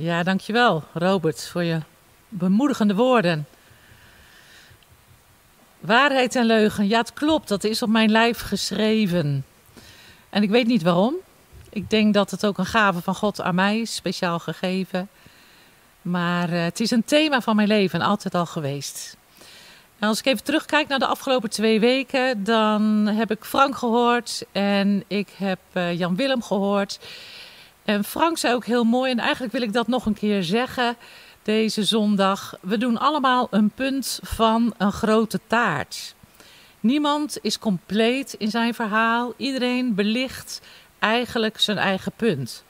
Ja, dankjewel Robert voor je bemoedigende woorden. Waarheid en leugen, ja het klopt, dat is op mijn lijf geschreven. En ik weet niet waarom. Ik denk dat het ook een gave van God aan mij is, speciaal gegeven. Maar uh, het is een thema van mijn leven, altijd al geweest. Als ik even terugkijk naar de afgelopen twee weken, dan heb ik Frank gehoord en ik heb uh, Jan Willem gehoord. En Frank zei ook heel mooi, en eigenlijk wil ik dat nog een keer zeggen deze zondag. We doen allemaal een punt van een grote taart. Niemand is compleet in zijn verhaal. Iedereen belicht eigenlijk zijn eigen punt.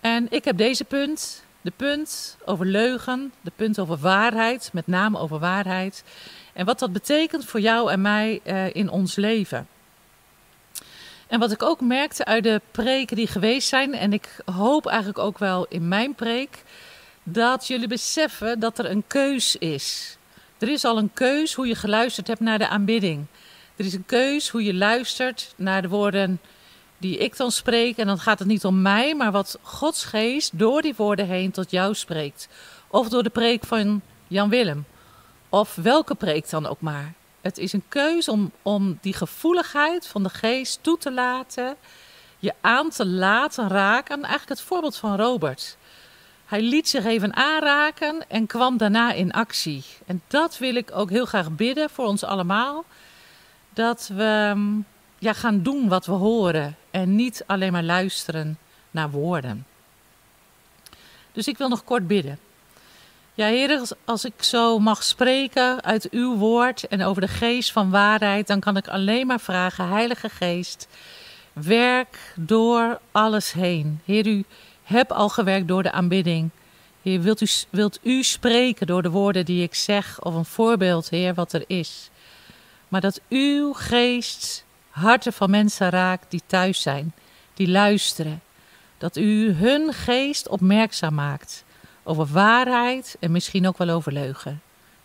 En ik heb deze punt, de punt over leugen, de punt over waarheid, met name over waarheid. En wat dat betekent voor jou en mij uh, in ons leven. En wat ik ook merkte uit de preken die geweest zijn, en ik hoop eigenlijk ook wel in mijn preek, dat jullie beseffen dat er een keus is. Er is al een keus hoe je geluisterd hebt naar de aanbidding. Er is een keus hoe je luistert naar de woorden die ik dan spreek. En dan gaat het niet om mij, maar wat Gods geest door die woorden heen tot jou spreekt. Of door de preek van Jan Willem. Of welke preek dan ook maar. Het is een keuze om, om die gevoeligheid van de geest toe te laten, je aan te laten raken. Eigenlijk het voorbeeld van Robert. Hij liet zich even aanraken en kwam daarna in actie. En dat wil ik ook heel graag bidden voor ons allemaal. Dat we mm, ja, gaan doen wat we horen en niet alleen maar luisteren naar woorden. Dus ik wil nog kort bidden. Ja, Heer, als ik zo mag spreken uit uw woord en over de geest van waarheid, dan kan ik alleen maar vragen, Heilige Geest, werk door alles heen. Heer, u hebt al gewerkt door de aanbidding. Heer, wilt u, wilt u spreken door de woorden die ik zeg, of een voorbeeld, Heer, wat er is. Maar dat uw geest harten van mensen raakt die thuis zijn, die luisteren. Dat u hun geest opmerkzaam maakt over waarheid en misschien ook wel over leugen.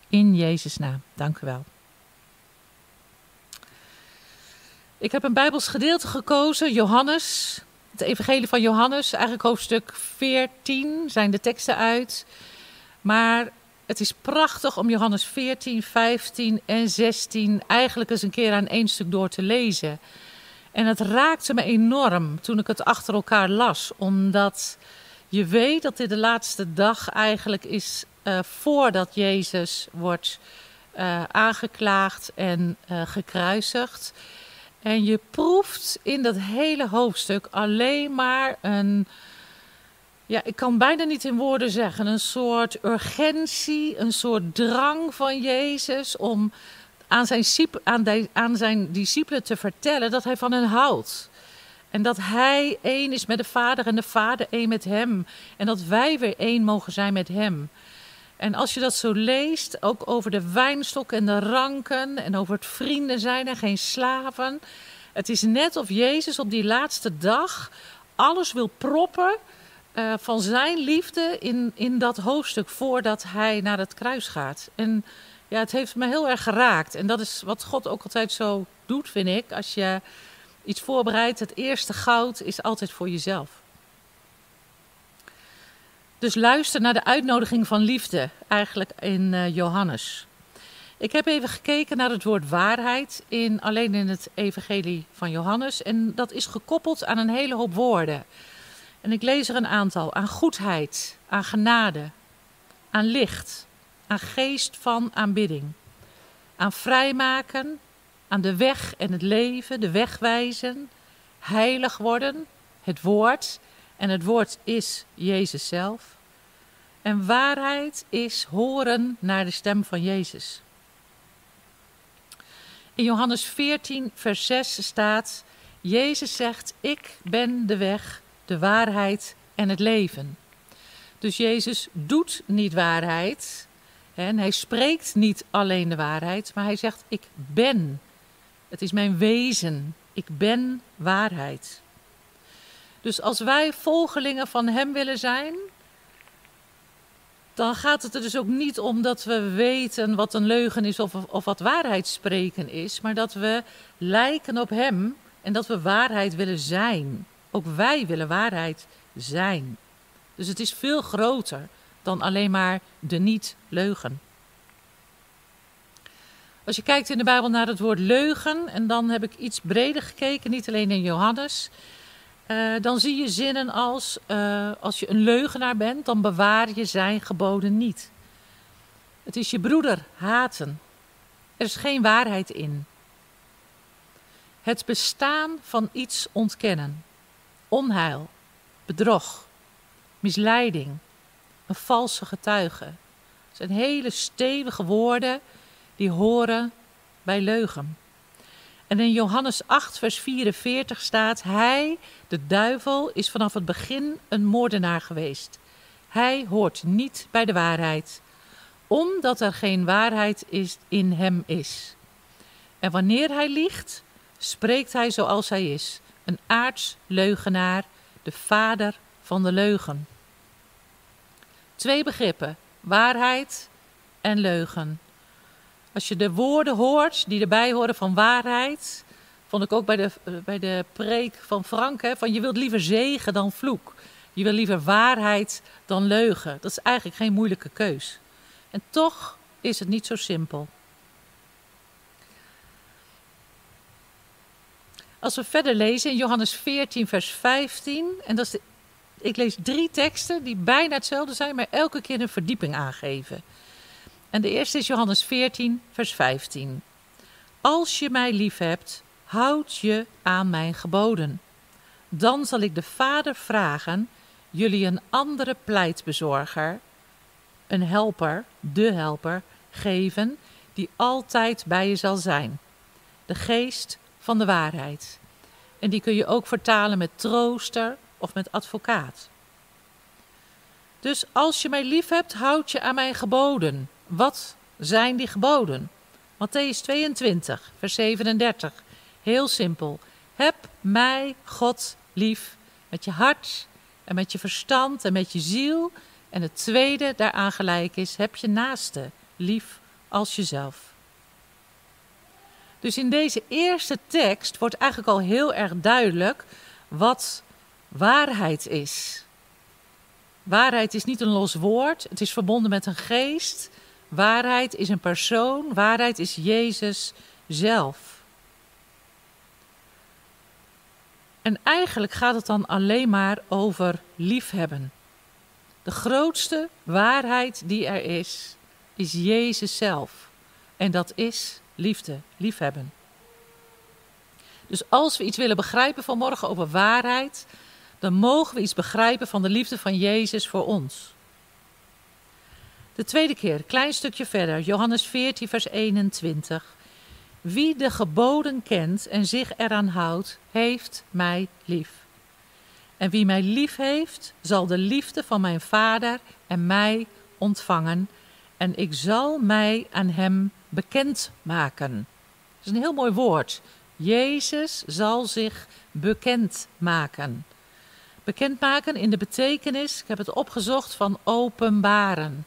In Jezus' naam. Dank u wel. Ik heb een Bijbels gedeelte gekozen, Johannes, het Evangelie van Johannes, eigenlijk hoofdstuk 14 zijn de teksten uit. Maar het is prachtig om Johannes 14, 15 en 16 eigenlijk eens een keer aan één stuk door te lezen. En het raakte me enorm toen ik het achter elkaar las, omdat je weet dat dit de laatste dag eigenlijk is uh, voordat Jezus wordt uh, aangeklaagd en uh, gekruisigd. En je proeft in dat hele hoofdstuk alleen maar een, ja, ik kan bijna niet in woorden zeggen, een soort urgentie, een soort drang van Jezus om aan zijn, aan zijn discipelen te vertellen dat hij van hen houdt. En dat hij één is met de Vader en de Vader één met hem. En dat wij weer één mogen zijn met hem. En als je dat zo leest, ook over de wijnstok en de ranken en over het vrienden zijn en geen slaven. Het is net of Jezus op die laatste dag alles wil proppen uh, van zijn liefde in, in dat hoofdstuk voordat hij naar het kruis gaat. En ja, het heeft me heel erg geraakt. En dat is wat God ook altijd zo doet, vind ik. Als je iets voorbereidt, het eerste goud is altijd voor jezelf. Dus luister naar de uitnodiging van liefde, eigenlijk in uh, Johannes. Ik heb even gekeken naar het woord waarheid in, alleen in het evangelie van Johannes. En dat is gekoppeld aan een hele hoop woorden. En ik lees er een aantal. Aan goedheid, aan genade, aan licht, aan geest van aanbidding. Aan vrijmaken, aan de weg en het leven, de weg wijzen, heilig worden, het woord. En het woord is Jezus zelf. En waarheid is horen naar de stem van Jezus. In Johannes 14, vers 6 staat: Jezus zegt: Ik ben de weg, de waarheid en het leven. Dus Jezus doet niet waarheid. En hij spreekt niet alleen de waarheid, maar hij zegt: Ik ben. Het is mijn wezen. Ik ben waarheid. Dus als wij volgelingen van Hem willen zijn, dan gaat het er dus ook niet om dat we weten wat een leugen is of, of wat waarheid spreken is, maar dat we lijken op Hem en dat we waarheid willen zijn. Ook wij willen waarheid zijn. Dus het is veel groter dan alleen maar de niet-leugen. Als je kijkt in de Bijbel naar het woord leugen, en dan heb ik iets breder gekeken, niet alleen in Johannes, uh, dan zie je zinnen als: uh, als je een leugenaar bent, dan bewaar je zijn geboden niet. Het is je broeder haten. Er is geen waarheid in. Het bestaan van iets ontkennen. Onheil, bedrog, misleiding, een valse getuige. Het zijn hele stevige woorden die horen bij leugen. En in Johannes 8, vers 44 staat: Hij, de duivel, is vanaf het begin een moordenaar geweest. Hij hoort niet bij de waarheid, omdat er geen waarheid is, in hem is. En wanneer hij liegt, spreekt hij zoals hij is: een aardsleugenaar, de vader van de leugen. Twee begrippen: waarheid en leugen. Als je de woorden hoort die erbij horen van waarheid, vond ik ook bij de, eh, bij de preek van Frank, hè, van je wilt liever zegen dan vloek. Je wil liever waarheid dan leugen. Dat is eigenlijk geen moeilijke keus. En toch is het niet zo simpel. Als we verder lezen in Johannes 14, vers 15, en dat is ik lees drie teksten die bijna hetzelfde zijn, maar elke keer een verdieping aangeven. En de eerste is Johannes 14, vers 15. Als je mij lief hebt, houd je aan mijn geboden. Dan zal ik de Vader vragen jullie een andere pleitbezorger, een helper, de helper, geven, die altijd bij je zal zijn. De geest van de waarheid. En die kun je ook vertalen met trooster of met advocaat. Dus als je mij lief hebt, houd je aan mijn geboden. Wat zijn die geboden? Matthäus 22, vers 37. Heel simpel. Heb mij, God, lief met je hart en met je verstand en met je ziel. En het tweede daaraan gelijk is: heb je naaste lief als jezelf. Dus in deze eerste tekst wordt eigenlijk al heel erg duidelijk wat waarheid is. Waarheid is niet een los woord, het is verbonden met een geest. Waarheid is een persoon, waarheid is Jezus zelf. En eigenlijk gaat het dan alleen maar over liefhebben. De grootste waarheid die er is, is Jezus zelf. En dat is liefde, liefhebben. Dus als we iets willen begrijpen vanmorgen over waarheid, dan mogen we iets begrijpen van de liefde van Jezus voor ons. De tweede keer, klein stukje verder, Johannes 14, vers 21. Wie de geboden kent en zich eraan houdt, heeft mij lief. En wie mij lief heeft, zal de liefde van mijn Vader en mij ontvangen. En ik zal mij aan hem bekend maken. Dat is een heel mooi woord. Jezus zal zich bekend maken. Bekendmaken in de betekenis, ik heb het opgezocht, van openbaren.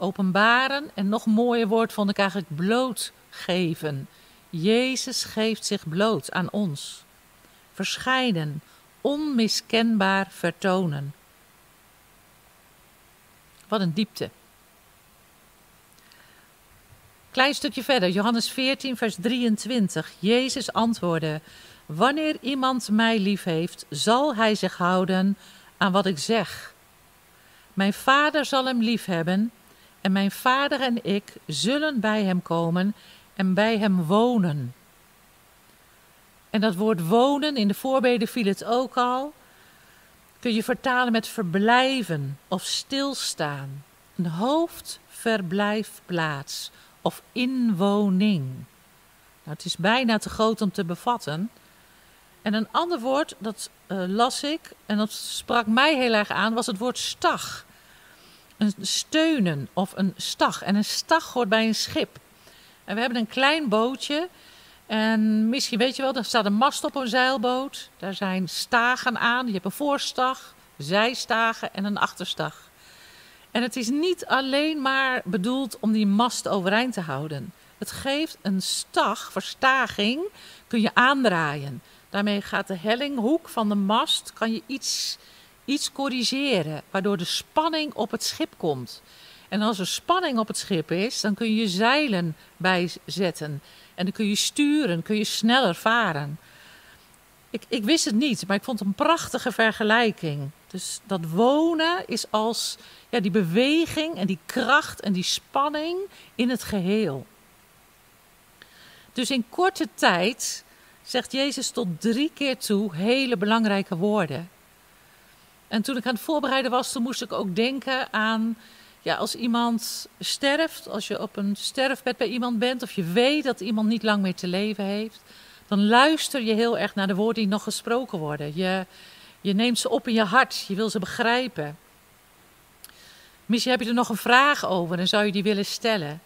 Openbaren en nog mooier woord vond ik eigenlijk blootgeven. Jezus geeft zich bloot aan ons. Verschijnen, onmiskenbaar vertonen. Wat een diepte. Klein stukje verder, Johannes 14, vers 23. Jezus antwoordde: Wanneer iemand mij lief heeft, zal hij zich houden aan wat ik zeg. Mijn vader zal hem lief hebben, en mijn vader en ik zullen bij hem komen en bij hem wonen. En dat woord wonen, in de voorbeden viel het ook al, kun je vertalen met verblijven of stilstaan. Een hoofdverblijfplaats of inwoning. Nou, het is bijna te groot om te bevatten. En een ander woord, dat uh, las ik en dat sprak mij heel erg aan, was het woord stag. Een steunen of een stag. En een stag hoort bij een schip. En we hebben een klein bootje. En misschien weet je wel, er staat een mast op een zeilboot. Daar zijn stagen aan. Je hebt een voorstag, zijstagen en een achterstag. En het is niet alleen maar bedoeld om die mast overeind te houden. Het geeft een stag, verstaging, kun je aandraaien. Daarmee gaat de hellinghoek van de mast, kan je iets, iets corrigeren, waardoor de spanning op het schip komt. En als er spanning op het schip is, dan kun je zeilen bijzetten. En dan kun je sturen, kun je sneller varen. Ik, ik wist het niet, maar ik vond het een prachtige vergelijking. Dus dat wonen is als ja, die beweging en die kracht en die spanning in het geheel. Dus in korte tijd zegt Jezus tot drie keer toe hele belangrijke woorden. En toen ik aan het voorbereiden was, toen moest ik ook denken aan ja, als iemand sterft, als je op een sterfbed bij iemand bent of je weet dat iemand niet lang meer te leven heeft, dan luister je heel erg naar de woorden die nog gesproken worden. Je, je neemt ze op in je hart, je wil ze begrijpen. Misschien heb je er nog een vraag over en zou je die willen stellen.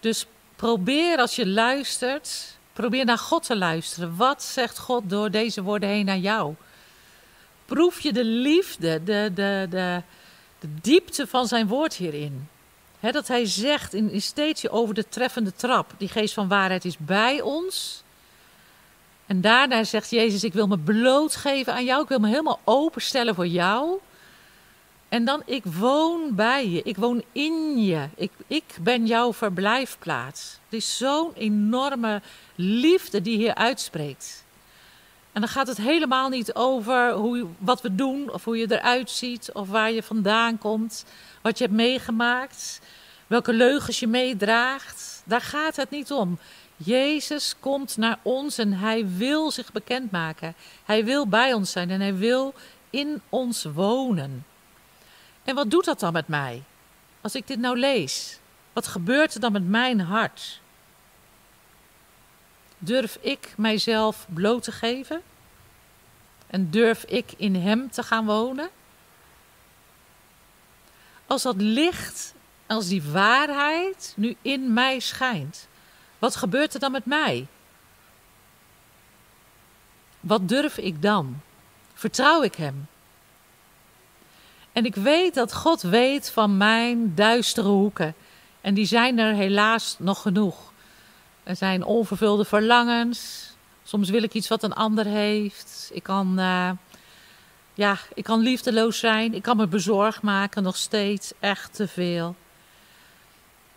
Dus probeer als je luistert, probeer naar God te luisteren. Wat zegt God door deze woorden heen naar jou? Proef je de liefde, de, de, de, de diepte van zijn woord hierin. dat hij zegt in, in steeds over de treffende trap: die geest van waarheid is bij ons. En daarna zegt Jezus: Ik wil me blootgeven aan jou. Ik wil me helemaal openstellen voor jou. En dan, ik woon bij je. Ik woon in je. Ik, ik ben jouw verblijfplaats. Het is zo'n enorme liefde die hier uitspreekt. En dan gaat het helemaal niet over hoe, wat we doen, of hoe je eruit ziet, of waar je vandaan komt, wat je hebt meegemaakt, welke leugens je meedraagt. Daar gaat het niet om. Jezus komt naar ons en hij wil zich bekendmaken. Hij wil bij ons zijn en hij wil in ons wonen. En wat doet dat dan met mij? Als ik dit nou lees, wat gebeurt er dan met mijn hart? Durf ik mijzelf bloot te geven? En durf ik in Hem te gaan wonen? Als dat licht, als die waarheid nu in mij schijnt, wat gebeurt er dan met mij? Wat durf ik dan? Vertrouw ik Hem? En ik weet dat God weet van mijn duistere hoeken. En die zijn er helaas nog genoeg. Er zijn onvervulde verlangens. Soms wil ik iets wat een ander heeft. Ik kan, uh, ja, ik kan liefdeloos zijn. Ik kan me bezorgd maken, nog steeds echt te veel.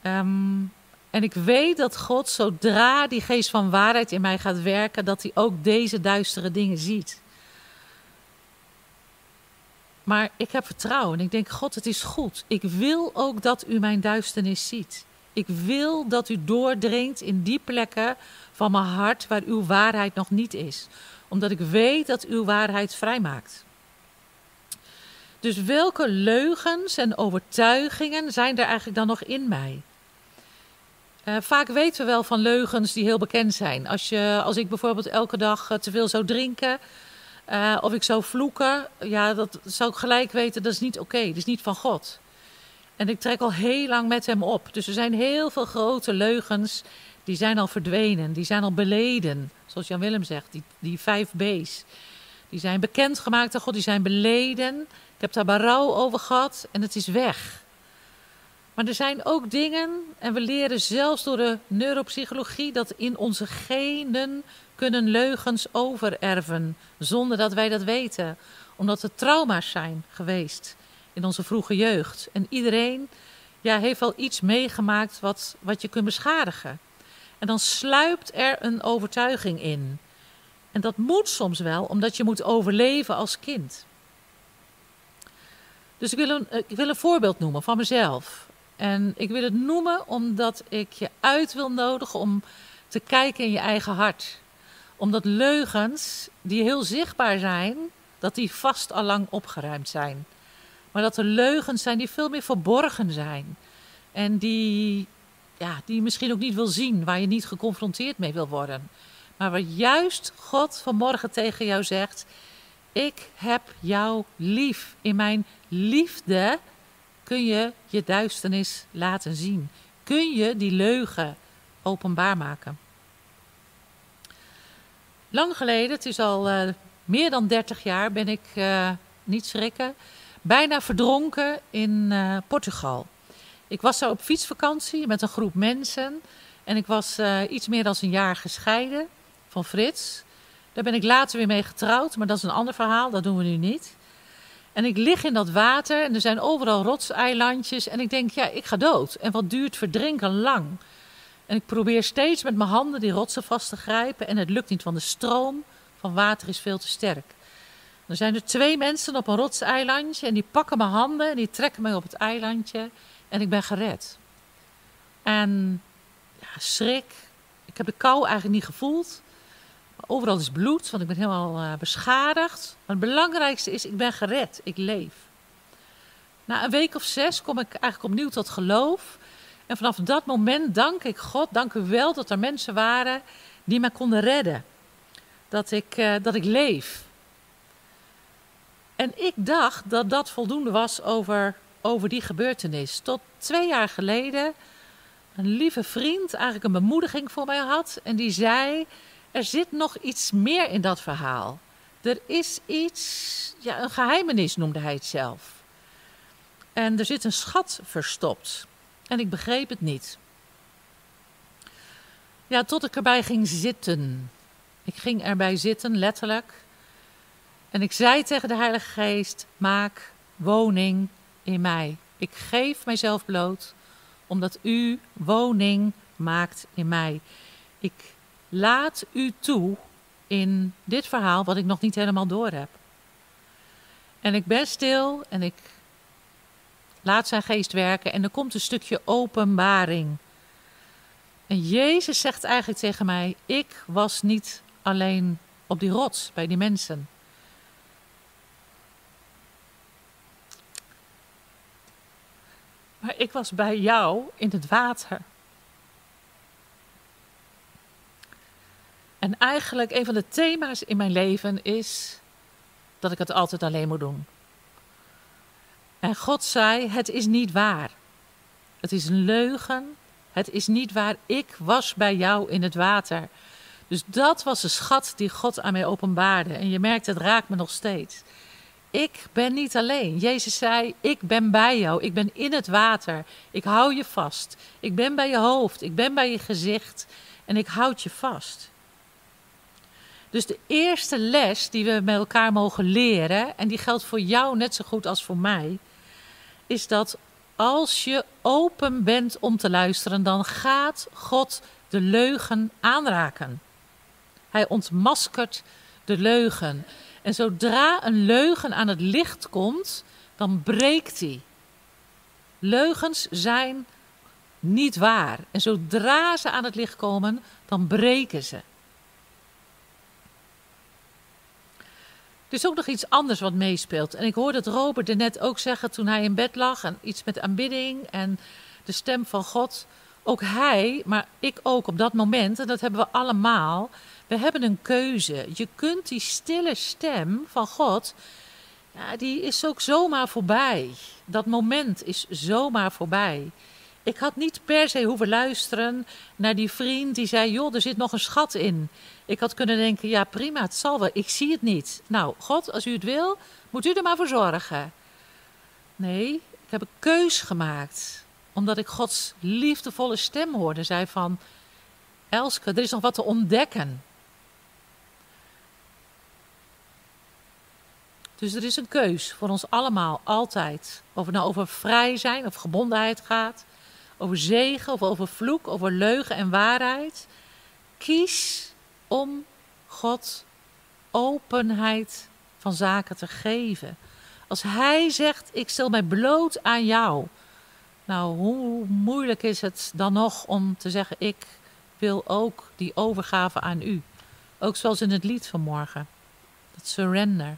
Um, en ik weet dat God, zodra die geest van waarheid in mij gaat werken, dat hij ook deze duistere dingen ziet. Maar ik heb vertrouwen en ik denk, God, het is goed. Ik wil ook dat u mijn duisternis ziet. Ik wil dat u doordringt in die plekken van mijn hart waar uw waarheid nog niet is. Omdat ik weet dat uw waarheid vrijmaakt. Dus welke leugens en overtuigingen zijn er eigenlijk dan nog in mij? Uh, vaak weten we wel van leugens die heel bekend zijn. Als, je, als ik bijvoorbeeld elke dag uh, te veel zou drinken uh, of ik zou vloeken, ja, dat zou ik gelijk weten, dat is niet oké, dat is niet van God. En ik trek al heel lang met hem op. Dus er zijn heel veel grote leugens, die zijn al verdwenen, die zijn al beleden. Zoals Jan Willem zegt, die, die vijf B's. Die zijn bekendgemaakt aan God, die zijn beleden. Ik heb daar berouw over gehad en het is weg. Maar er zijn ook dingen, en we leren zelfs door de neuropsychologie, dat in onze genen kunnen leugens overerven, zonder dat wij dat weten. Omdat het trauma's zijn geweest in onze vroege jeugd. En iedereen ja, heeft wel iets meegemaakt wat, wat je kunt beschadigen. En dan sluipt er een overtuiging in. En dat moet soms wel, omdat je moet overleven als kind. Dus ik wil een, ik wil een voorbeeld noemen van mezelf. En ik wil het noemen omdat ik je uit wil nodigen om te kijken in je eigen hart. Omdat leugens die heel zichtbaar zijn, dat die vast al lang opgeruimd zijn. Maar dat er leugens zijn die veel meer verborgen zijn. En die, ja, die je misschien ook niet wil zien, waar je niet geconfronteerd mee wil worden. Maar waar juist God vanmorgen tegen jou zegt: Ik heb jou lief. In mijn liefde kun je je duisternis laten zien. Kun je die leugen openbaar maken. Lang geleden, het is al uh, meer dan 30 jaar, ben ik, uh, niet schrikken, bijna verdronken in uh, Portugal. Ik was daar op fietsvakantie met een groep mensen. En ik was iets meer dan een jaar gescheiden van Frits. Daar ben ik later weer mee getrouwd, maar dat is een ander verhaal, dat doen we nu niet. En ik lig in dat water en er zijn overal rotseilandjes. En ik denk, ja, ik ga dood. En wat duurt verdrinken lang? En ik probeer steeds met mijn handen die rotsen vast te grijpen. En het lukt niet, want de stroom van water is veel te sterk. Dan zijn er twee mensen op een rotseilandje en die pakken mijn handen en die trekken mij op het eilandje. En ik ben gered. En ja, schrik. Ik heb de kou eigenlijk niet gevoeld. Overal is bloed, want ik ben helemaal uh, beschadigd. Maar het belangrijkste is, ik ben gered. Ik leef. Na een week of zes kom ik eigenlijk opnieuw tot geloof. En vanaf dat moment dank ik God, dank u wel dat er mensen waren die mij konden redden. Dat ik, uh, dat ik leef. En ik dacht dat dat voldoende was over, over die gebeurtenis. Tot twee jaar geleden een lieve vriend eigenlijk een bemoediging voor mij had. En die zei, er zit nog iets meer in dat verhaal. Er is iets, ja, een geheimenis noemde hij het zelf. En er zit een schat verstopt. En ik begreep het niet. Ja, tot ik erbij ging zitten. Ik ging erbij zitten, letterlijk. En ik zei tegen de Heilige Geest: Maak woning in mij. Ik geef mijzelf bloot, omdat u woning maakt in mij. Ik laat u toe in dit verhaal wat ik nog niet helemaal door heb. En ik ben stil en ik laat zijn geest werken en er komt een stukje openbaring. En Jezus zegt eigenlijk tegen mij: Ik was niet alleen op die rots bij die mensen. Maar ik was bij jou in het water. En eigenlijk een van de thema's in mijn leven is dat ik het altijd alleen moet doen. En God zei: Het is niet waar. Het is een leugen. Het is niet waar. Ik was bij jou in het water. Dus dat was de schat die God aan mij openbaarde. En je merkt, het raakt me nog steeds. Ik ben niet alleen. Jezus zei: Ik ben bij jou. Ik ben in het water. Ik hou je vast. Ik ben bij je hoofd. Ik ben bij je gezicht. En ik houd je vast. Dus de eerste les die we met elkaar mogen leren, en die geldt voor jou net zo goed als voor mij, is dat als je open bent om te luisteren, dan gaat God de leugen aanraken. Hij ontmaskert de leugen. En zodra een leugen aan het licht komt, dan breekt die. Leugens zijn niet waar. En zodra ze aan het licht komen, dan breken ze. Er is ook nog iets anders wat meespeelt. En ik hoorde het Robert er net ook zeggen toen hij in bed lag. En iets met aanbidding en de stem van God. Ook hij, maar ik ook op dat moment, en dat hebben we allemaal. We hebben een keuze. Je kunt die stille stem van God, ja, die is ook zomaar voorbij. Dat moment is zomaar voorbij. Ik had niet per se hoeven luisteren naar die vriend die zei: Joh, er zit nog een schat in. Ik had kunnen denken: Ja, prima, het zal wel. Ik zie het niet. Nou, God, als u het wil, moet u er maar voor zorgen. Nee, ik heb een keus gemaakt. Omdat ik Gods liefdevolle stem hoorde. Zei van: Elske, er is nog wat te ontdekken. Dus er is een keus voor ons allemaal, altijd. Of het nou over vrij zijn of gebondenheid gaat over zegen of over vloek, over leugen en waarheid. Kies om God openheid van zaken te geven. Als Hij zegt: Ik stel mij bloot aan jou. Nou, hoe moeilijk is het dan nog om te zeggen: Ik wil ook die overgave aan U. Ook zoals in het lied van morgen. Dat surrender.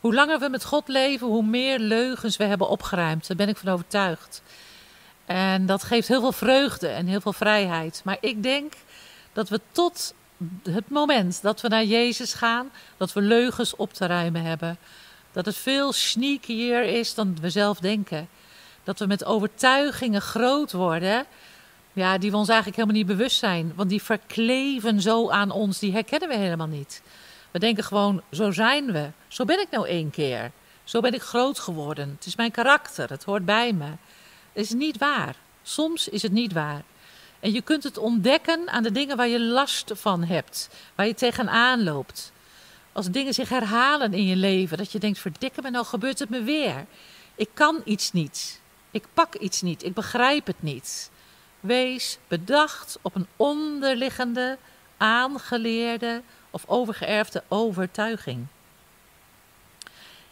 Hoe langer we met God leven, hoe meer leugens we hebben opgeruimd. Daar ben ik van overtuigd. En dat geeft heel veel vreugde en heel veel vrijheid. Maar ik denk dat we tot het moment dat we naar Jezus gaan, dat we leugens op te ruimen hebben. Dat het veel sneakier is dan we zelf denken. Dat we met overtuigingen groot worden, ja, die we ons eigenlijk helemaal niet bewust zijn. Want die verkleven zo aan ons, die herkennen we helemaal niet. We denken gewoon, zo zijn we. Zo ben ik nou één keer. Zo ben ik groot geworden. Het is mijn karakter, het hoort bij me. Het is niet waar. Soms is het niet waar. En je kunt het ontdekken aan de dingen waar je last van hebt, waar je tegenaan loopt. Als dingen zich herhalen in je leven, dat je denkt: verdikke me, nou gebeurt het me weer. Ik kan iets niet. Ik pak iets niet. Ik begrijp het niet. Wees bedacht op een onderliggende, aangeleerde of overgeërfde overtuiging.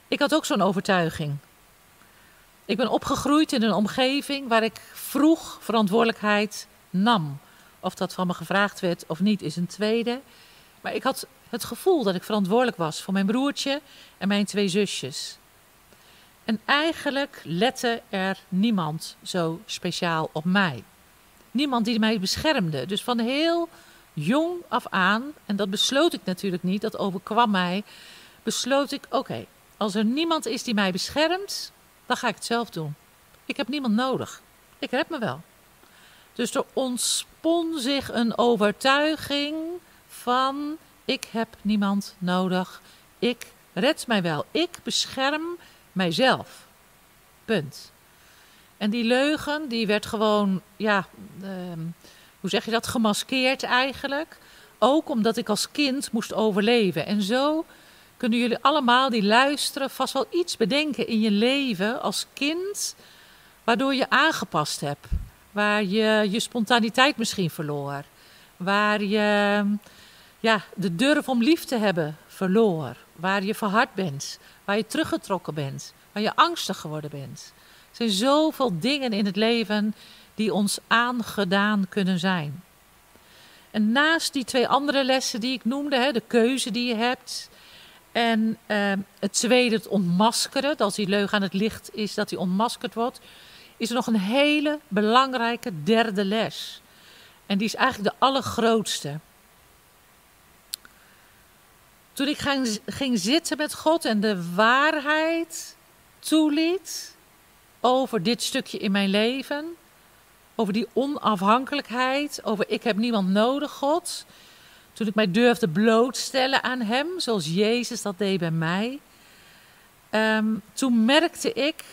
Ik had ook zo'n overtuiging. Ik ben opgegroeid in een omgeving waar ik vroeg verantwoordelijkheid nam. Of dat van me gevraagd werd of niet, is een tweede. Maar ik had het gevoel dat ik verantwoordelijk was voor mijn broertje en mijn twee zusjes. En eigenlijk lette er niemand zo speciaal op mij. Niemand die mij beschermde. Dus van heel jong af aan, en dat besloot ik natuurlijk niet, dat overkwam mij, besloot ik: oké, als er niemand is die mij beschermt, dan ga ik het zelf doen. Ik heb niemand nodig. Ik red me wel. Dus er ontspon zich een overtuiging van: ik heb niemand nodig. Ik red mij wel. Ik bescherm mijzelf. Punt. En die leugen, die werd gewoon, ja, ehm, hoe zeg je dat, gemaskeerd eigenlijk. Ook omdat ik als kind moest overleven. En zo kunnen jullie allemaal die luisteren vast wel iets bedenken in je leven als kind, waardoor je aangepast hebt. Waar je je spontaniteit misschien verloor. Waar je ja, de durf om lief te hebben verloor. Waar je verhard bent. Waar je teruggetrokken bent. Waar je angstig geworden bent. Er zijn zoveel dingen in het leven die ons aangedaan kunnen zijn. En naast die twee andere lessen die ik noemde, hè, de keuze die je hebt. En uh, het tweede, het ontmaskeren, dat als die leugen aan het licht is, dat die ontmaskerd wordt, is er nog een hele belangrijke derde les. En die is eigenlijk de allergrootste. Toen ik ging, zitten met God en de waarheid toeliet over dit stukje in mijn leven, over die onafhankelijkheid, over ik heb niemand nodig, God. Toen ik mij durfde blootstellen aan Hem, zoals Jezus dat deed bij mij. Um, toen merkte ik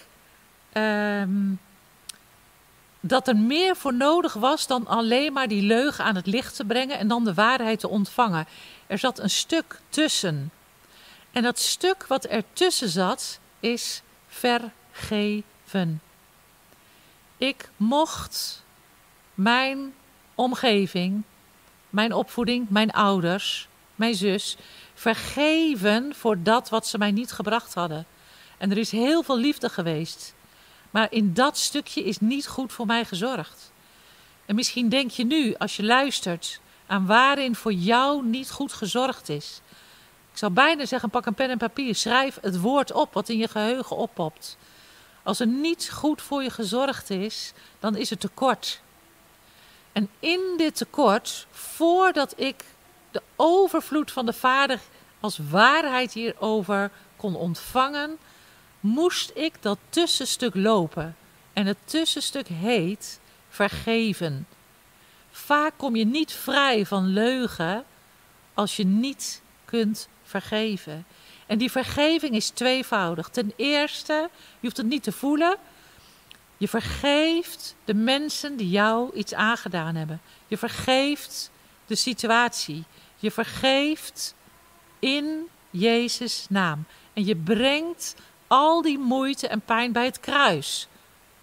um, dat er meer voor nodig was dan alleen maar die leugen aan het licht te brengen en dan de waarheid te ontvangen. Er zat een stuk tussen. En dat stuk wat er tussen zat, is vergeven. Ik mocht mijn omgeving, mijn opvoeding, mijn ouders, mijn zus vergeven voor dat wat ze mij niet gebracht hadden. En er is heel veel liefde geweest. Maar in dat stukje is niet goed voor mij gezorgd. En misschien denk je nu, als je luistert, aan waarin voor jou niet goed gezorgd is. Ik zou bijna zeggen: pak een pen en papier, schrijf het woord op wat in je geheugen oppopt. Als er niet goed voor je gezorgd is, dan is het tekort. En in dit tekort, voordat ik de overvloed van de Vader als waarheid hierover kon ontvangen, moest ik dat tussenstuk lopen. En het tussenstuk heet vergeven. Vaak kom je niet vrij van leugen als je niet kunt vergeven. En die vergeving is tweevoudig. Ten eerste, je hoeft het niet te voelen. Je vergeeft de mensen die jou iets aangedaan hebben. Je vergeeft de situatie. Je vergeeft in Jezus' naam. En je brengt al die moeite en pijn bij het kruis,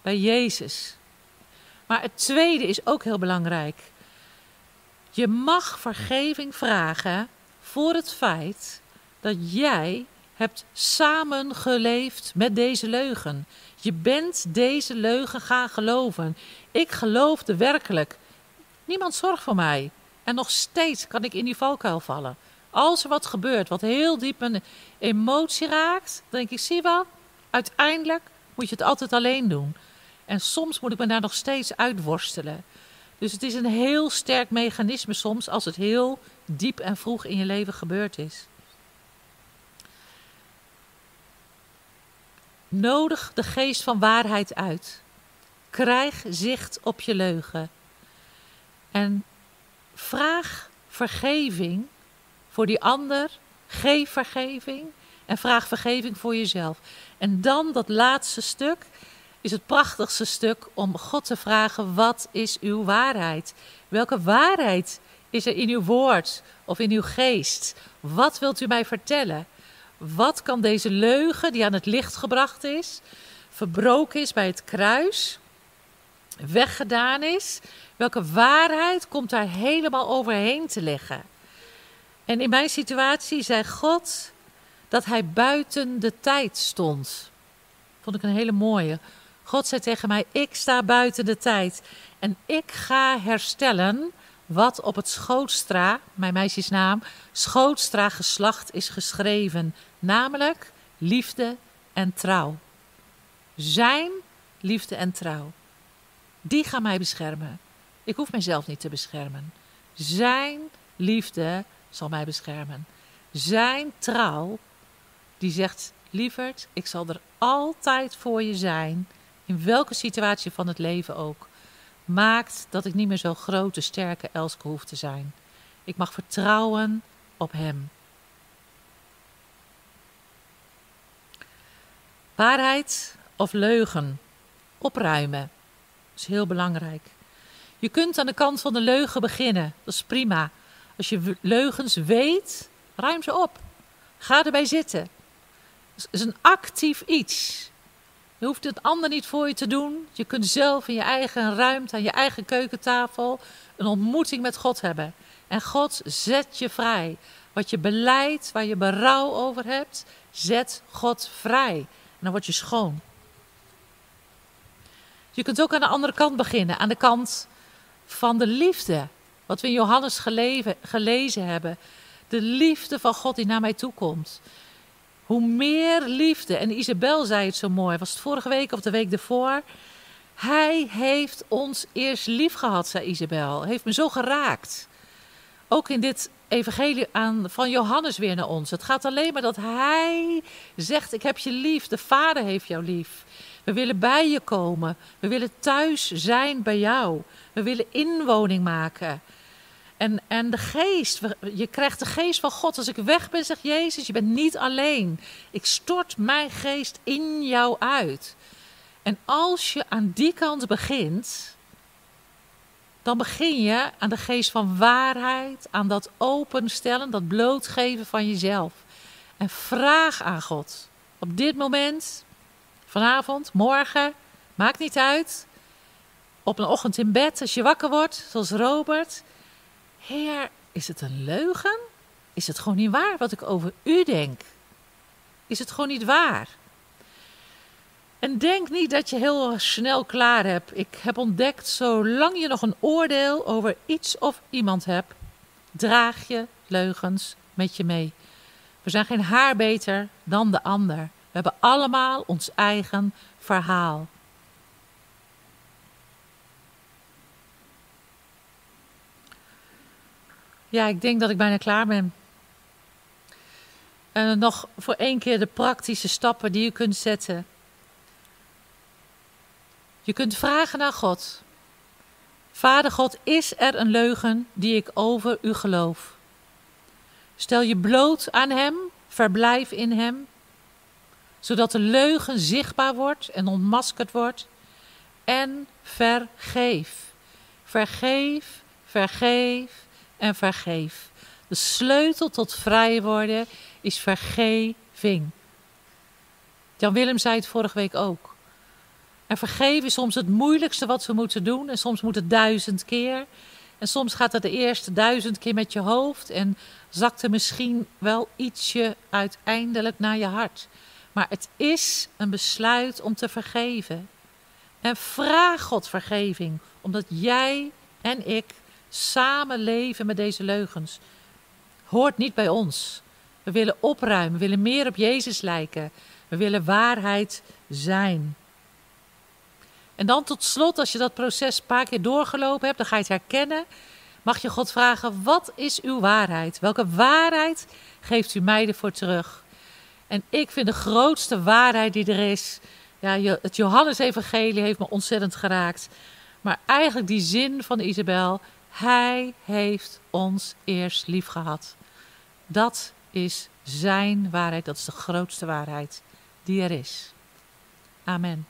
bij Jezus. Maar het tweede is ook heel belangrijk. Je mag vergeving vragen voor het feit dat jij hebt samengeleefd met deze leugen. Je bent deze leugen gaan geloven. Ik geloofde werkelijk. Niemand zorgt voor mij. En nog steeds kan ik in die valkuil vallen. Als er wat gebeurt, wat heel diep een emotie raakt, dan denk ik, zie wel, uiteindelijk moet je het altijd alleen doen. En soms moet ik me daar nog steeds uitworstelen. Dus het is een heel sterk mechanisme soms als het heel diep en vroeg in je leven gebeurd is. Nodig de geest van waarheid uit. Krijg zicht op je leugen. En vraag vergeving voor die ander. Geef vergeving en vraag vergeving voor jezelf. En dan dat laatste stuk. is het prachtigste stuk om God te vragen: wat is uw waarheid? Welke waarheid is er in uw woord of in uw geest? Wat wilt u mij vertellen? Wat kan deze leugen die aan het licht gebracht is, verbroken is bij het kruis, weggedaan is? Welke waarheid komt daar helemaal overheen te liggen? En in mijn situatie zei God dat hij buiten de tijd stond. Vond ik een hele mooie. God zei tegen mij: Ik sta buiten de tijd en ik ga herstellen wat op het Schootstra, mijn meisjesnaam, Schootstra geslacht is geschreven, namelijk liefde en trouw. Zijn liefde en trouw. Die gaan mij beschermen. Ik hoef mijzelf niet te beschermen. Zijn liefde zal mij beschermen. Zijn trouw, die zegt: Lieverd, ik zal er altijd voor je zijn, in welke situatie van het leven ook maakt dat ik niet meer zo grote, sterke Elske hoef te zijn. Ik mag vertrouwen op Hem. Waarheid of leugen? Opruimen. Dat is heel belangrijk. Je kunt aan de kant van de leugen beginnen. Dat is prima. Als je leugens weet, ruim ze op. Ga erbij zitten. Het is een actief iets. Je hoeft het ander niet voor je te doen. Je kunt zelf in je eigen ruimte, aan je eigen keukentafel, een ontmoeting met God hebben. En God zet je vrij. Wat je beleidt, waar je berouw over hebt, zet God vrij. En dan word je schoon. Je kunt ook aan de andere kant beginnen, aan de kant van de liefde. Wat we in Johannes gelezen hebben. De liefde van God die naar mij toe komt. Hoe meer liefde, en Isabel zei het zo mooi, was het vorige week of de week ervoor. Hij heeft ons eerst lief gehad, zei Isabel. Heeft me zo geraakt. Ook in dit evangelie aan, van Johannes weer naar ons. Het gaat alleen maar dat hij zegt: Ik heb je lief, de Vader heeft jou lief. We willen bij je komen. We willen thuis zijn bij jou. We willen inwoning maken. En, en de geest, je krijgt de geest van God. Als ik weg ben, zegt Jezus, je bent niet alleen. Ik stort mijn geest in jou uit. En als je aan die kant begint, dan begin je aan de geest van waarheid, aan dat openstellen, dat blootgeven van jezelf. En vraag aan God. Op dit moment, vanavond, morgen, maakt niet uit. Op een ochtend in bed, als je wakker wordt, zoals Robert. Heer, is het een leugen? Is het gewoon niet waar wat ik over u denk? Is het gewoon niet waar? En denk niet dat je heel snel klaar hebt. Ik heb ontdekt, zolang je nog een oordeel over iets of iemand hebt, draag je leugens met je mee. We zijn geen haar beter dan de ander. We hebben allemaal ons eigen verhaal. Ja, ik denk dat ik bijna klaar ben. En nog voor één keer de praktische stappen die je kunt zetten. Je kunt vragen naar God. Vader God, is er een leugen die ik over u geloof? Stel je bloot aan Hem, verblijf in Hem, zodat de leugen zichtbaar wordt en ontmaskerd wordt. En vergeef. Vergeef, vergeef, en vergeef. De sleutel tot vrij worden is vergeving. Jan Willem zei het vorige week ook. En vergeven is soms het moeilijkste wat we moeten doen. En soms moet het duizend keer. En soms gaat het de eerste duizend keer met je hoofd. En zakt er misschien wel ietsje uiteindelijk naar je hart. Maar het is een besluit om te vergeven. En vraag God vergeving. Omdat jij en ik samen leven met deze leugens. Hoort niet bij ons. We willen opruimen, we willen meer op Jezus lijken. We willen waarheid zijn. En dan tot slot, als je dat proces een paar keer doorgelopen hebt, dan ga je het herkennen. Mag je God vragen: wat is uw waarheid? Welke waarheid geeft u mij ervoor terug? En ik vind de grootste waarheid die er is. Ja, het Johannes-evangelie heeft me ontzettend geraakt. Maar eigenlijk die zin van Isabel: hij heeft ons eerst lief gehad. Dat is zijn waarheid, dat is de grootste waarheid die er is. Amen.